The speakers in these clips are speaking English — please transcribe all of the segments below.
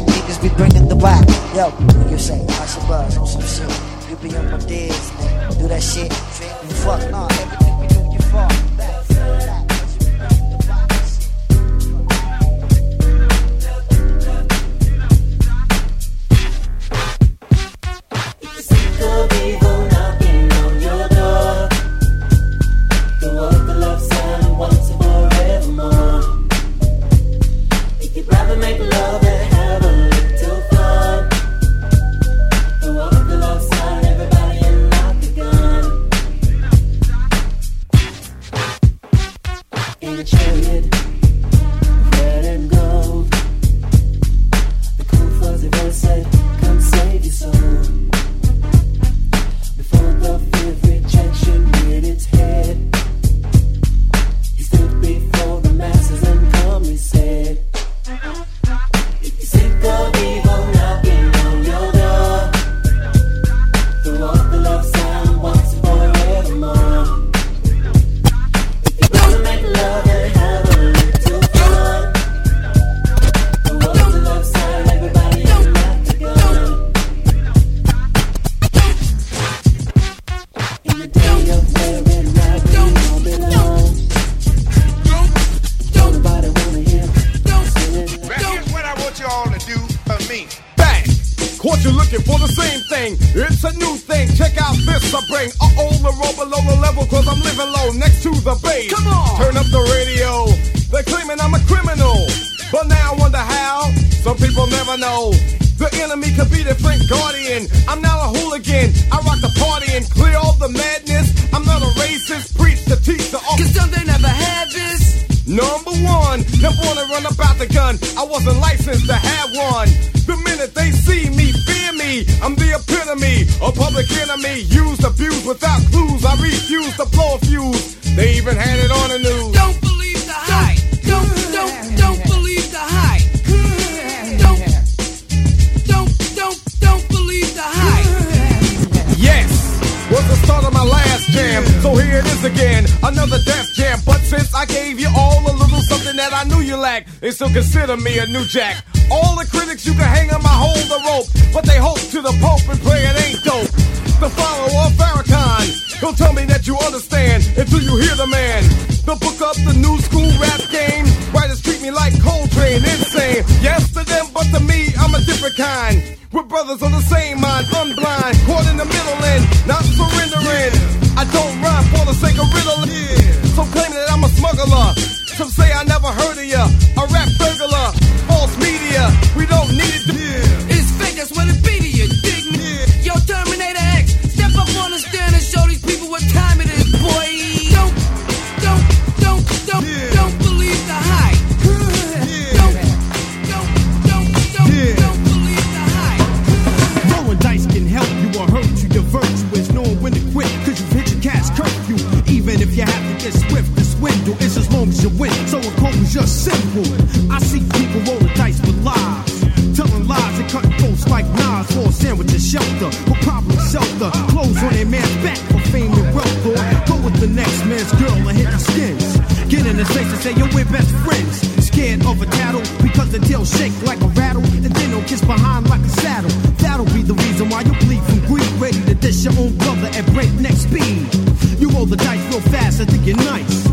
back. Niggas be bringing the whack. Yo, you say, I should buzz on some shit. You be on my digs, nigga. Do that shit. Fit me, fuck, nah, everything. Not a hooligan. I rock the party and clear all the madness. I'm not a racist. Preach to teach the Cause don't they never had this? Number one, never wanna run about the gun. I wasn't licensed to have one. The minute they see me, fear me. I'm the epitome, a public enemy. Used, abused without clues. I refuse to blow a fuse. They even had it on the news. Another Def Jam. But since I gave you all a little something that I knew you lacked, they still consider me a new jack. All the critics you can hang on my hold the rope, but they hope to the Pope and pray it ain't dope. The follower of Farrakhan, don't tell me that you understand until you hear the man. The book up the new school rap game. Writers treat me like Coltrane, insane. Yes to them, but to me, I'm a different kind. We're brothers on the same mind, unblind, caught in the middle and not surrendering. I don't rhyme for the sake of Some say I never heard of ya. You win. So it goes just simple. I see people rolling dice with lies. Telling lies and cutting throats like knives for a sandwich and shelter. But probably shelter. Clothes on their man's back for fame and wealth. Or go with the next man's girl and hit the skins. Get in his face and say, yo, we're best friends. Scared of a tattle because the tail shake like a rattle. And then they'll kiss behind like a saddle. That'll be the reason why you bleed from greed. Ready to dish your own brother at breakneck speed. You roll the dice real fast and think you're nice.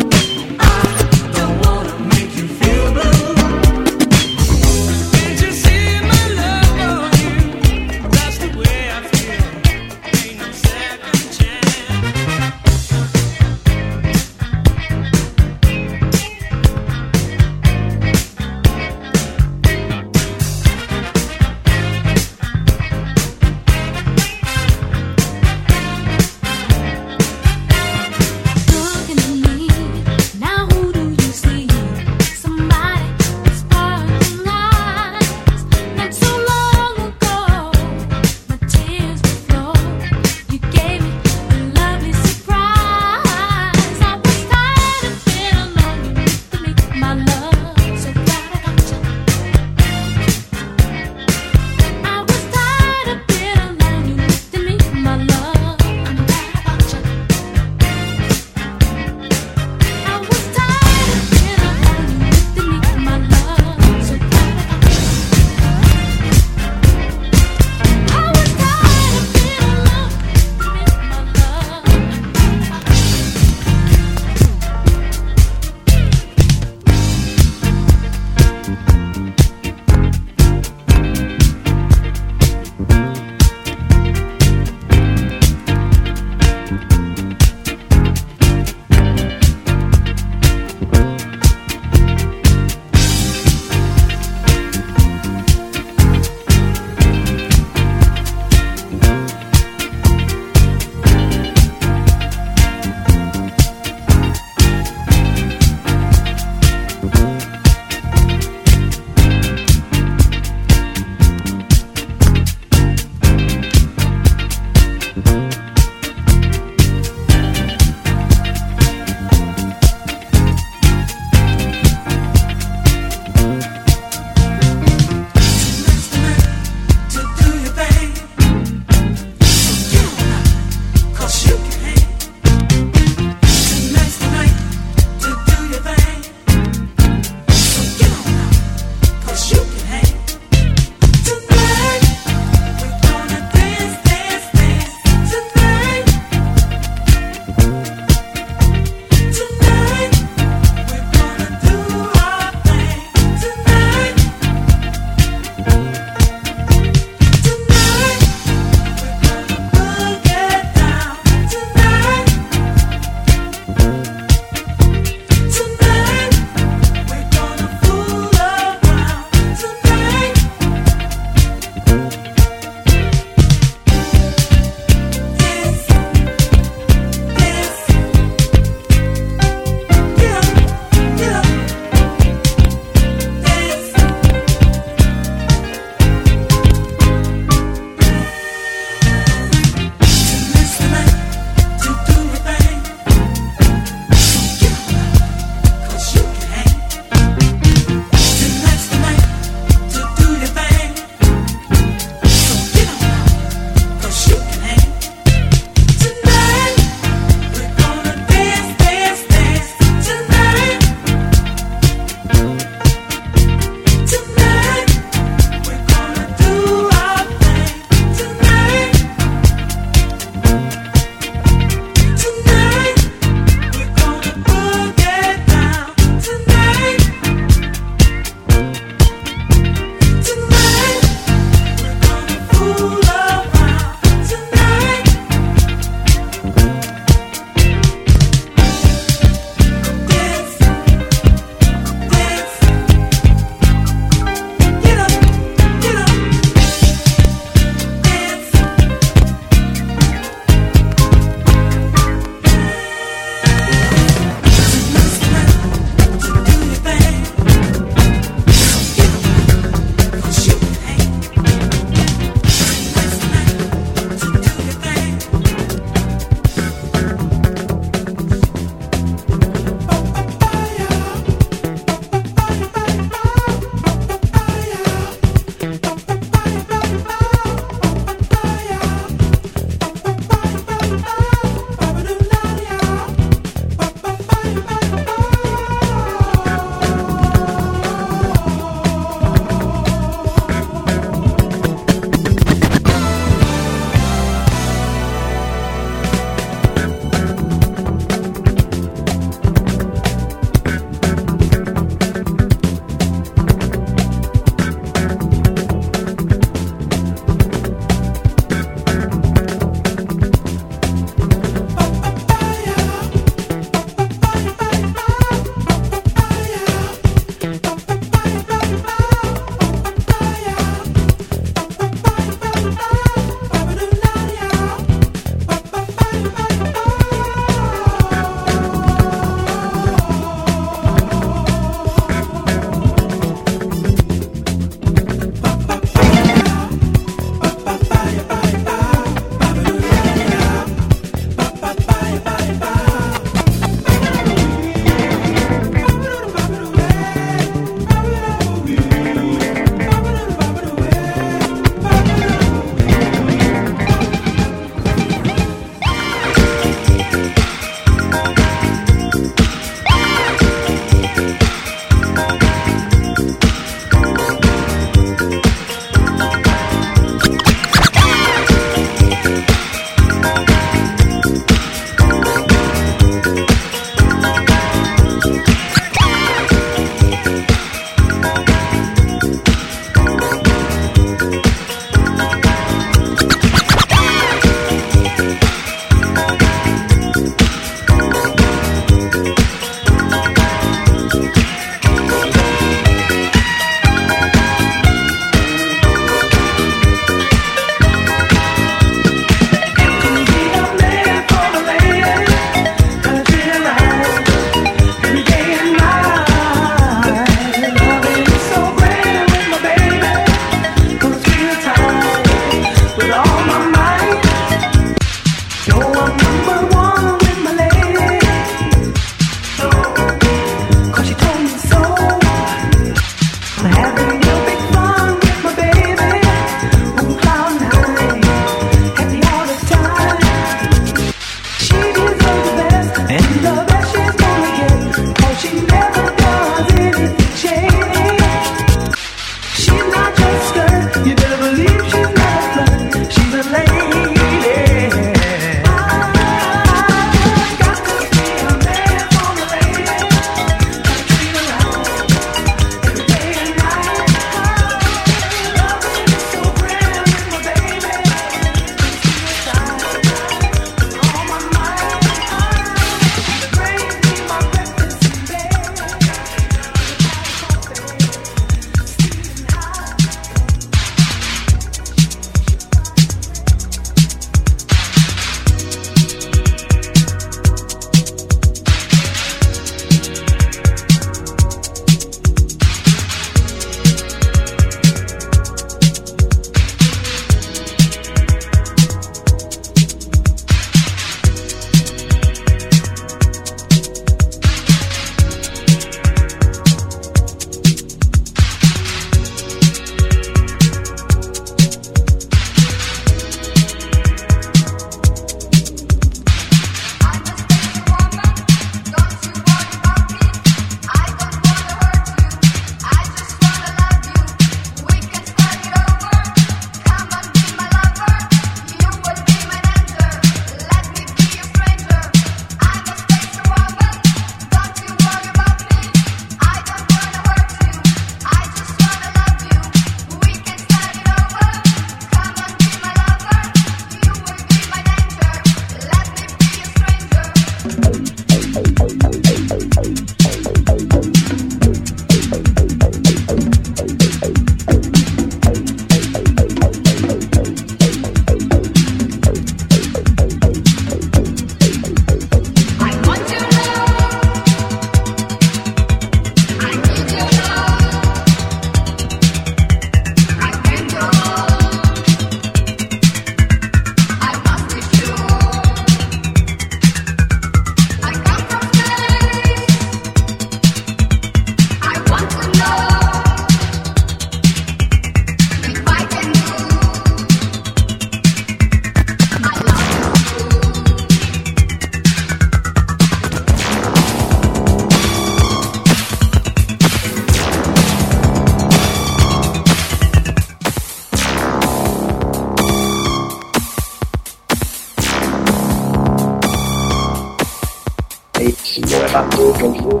handle control.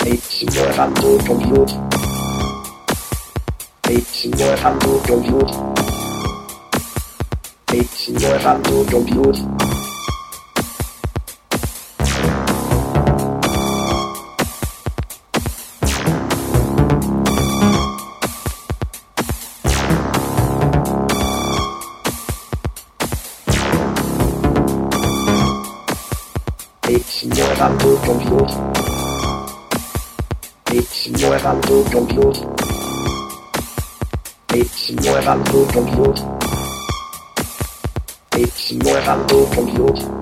It's your computer. control. It's your computer. control. It's your computer. muevan than compute. Bits muevan su compute. Bits muevan su compute.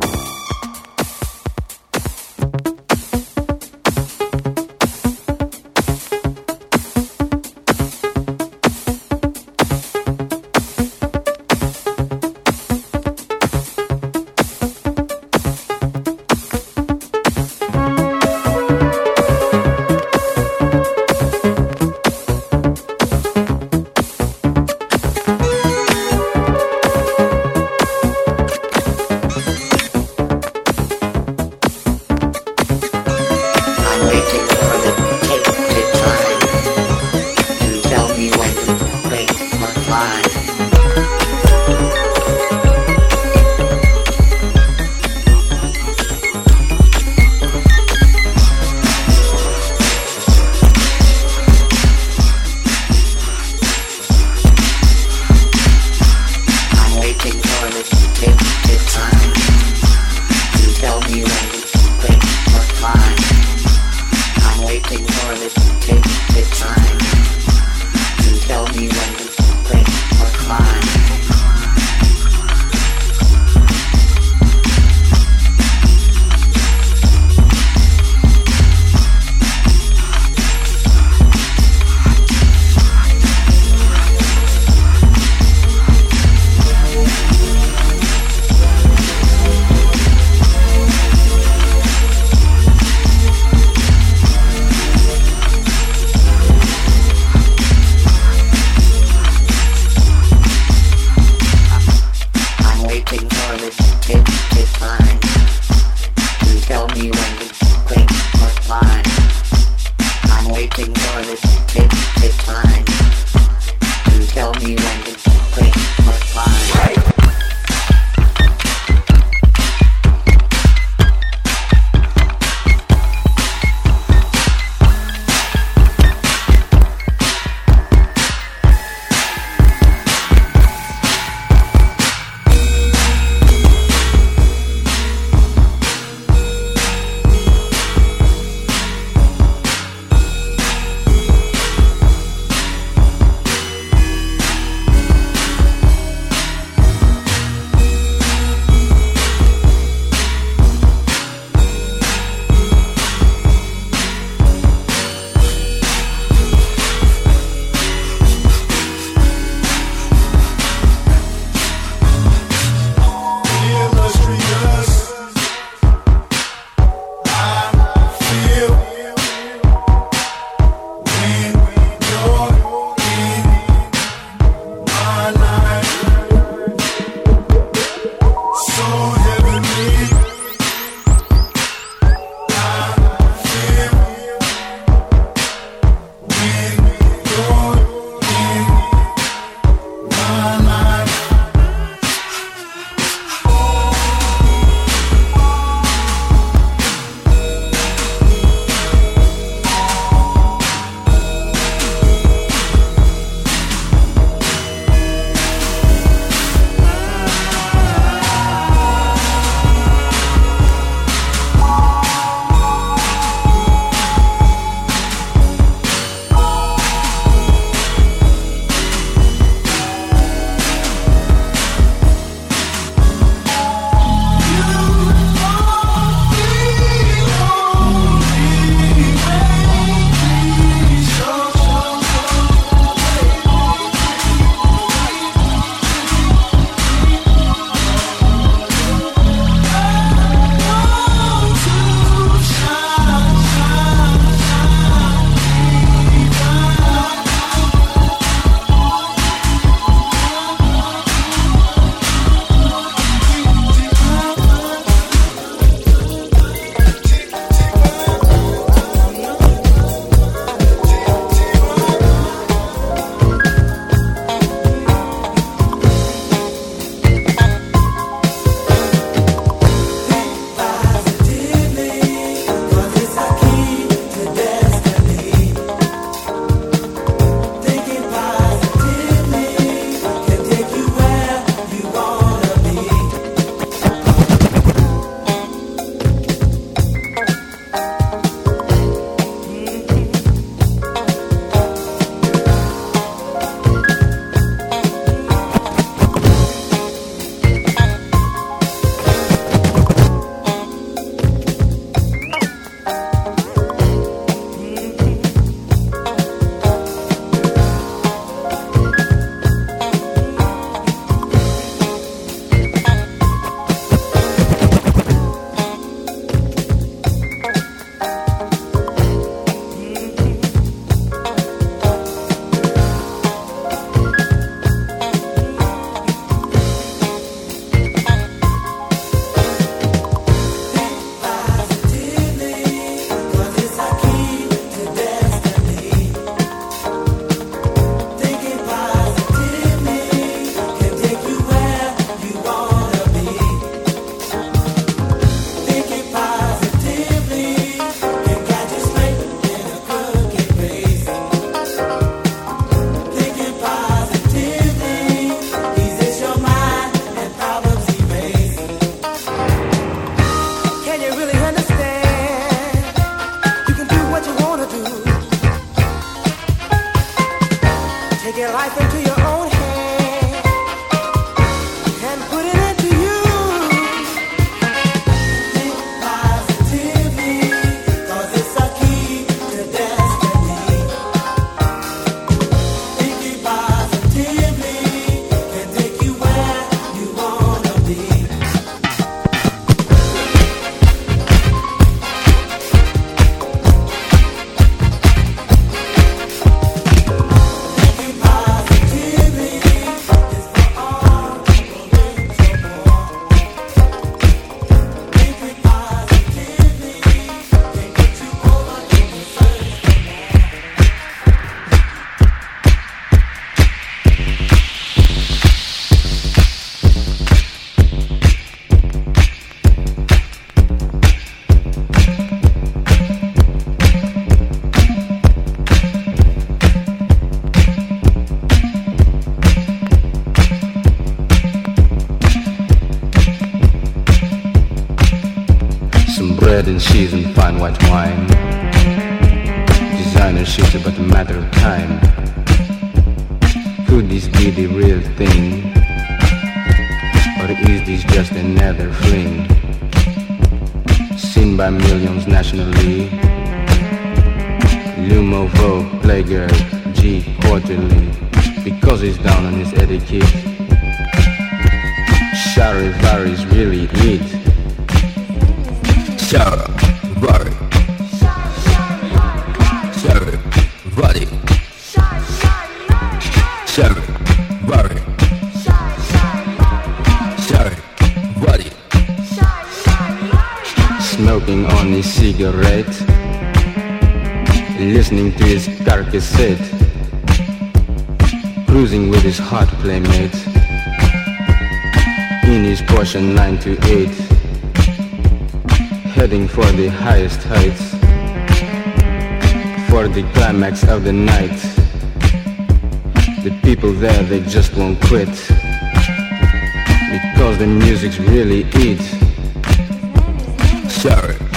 heading for the highest heights, for the climax of the night. The people there, they just won't quit, because the music's really it. Sorry.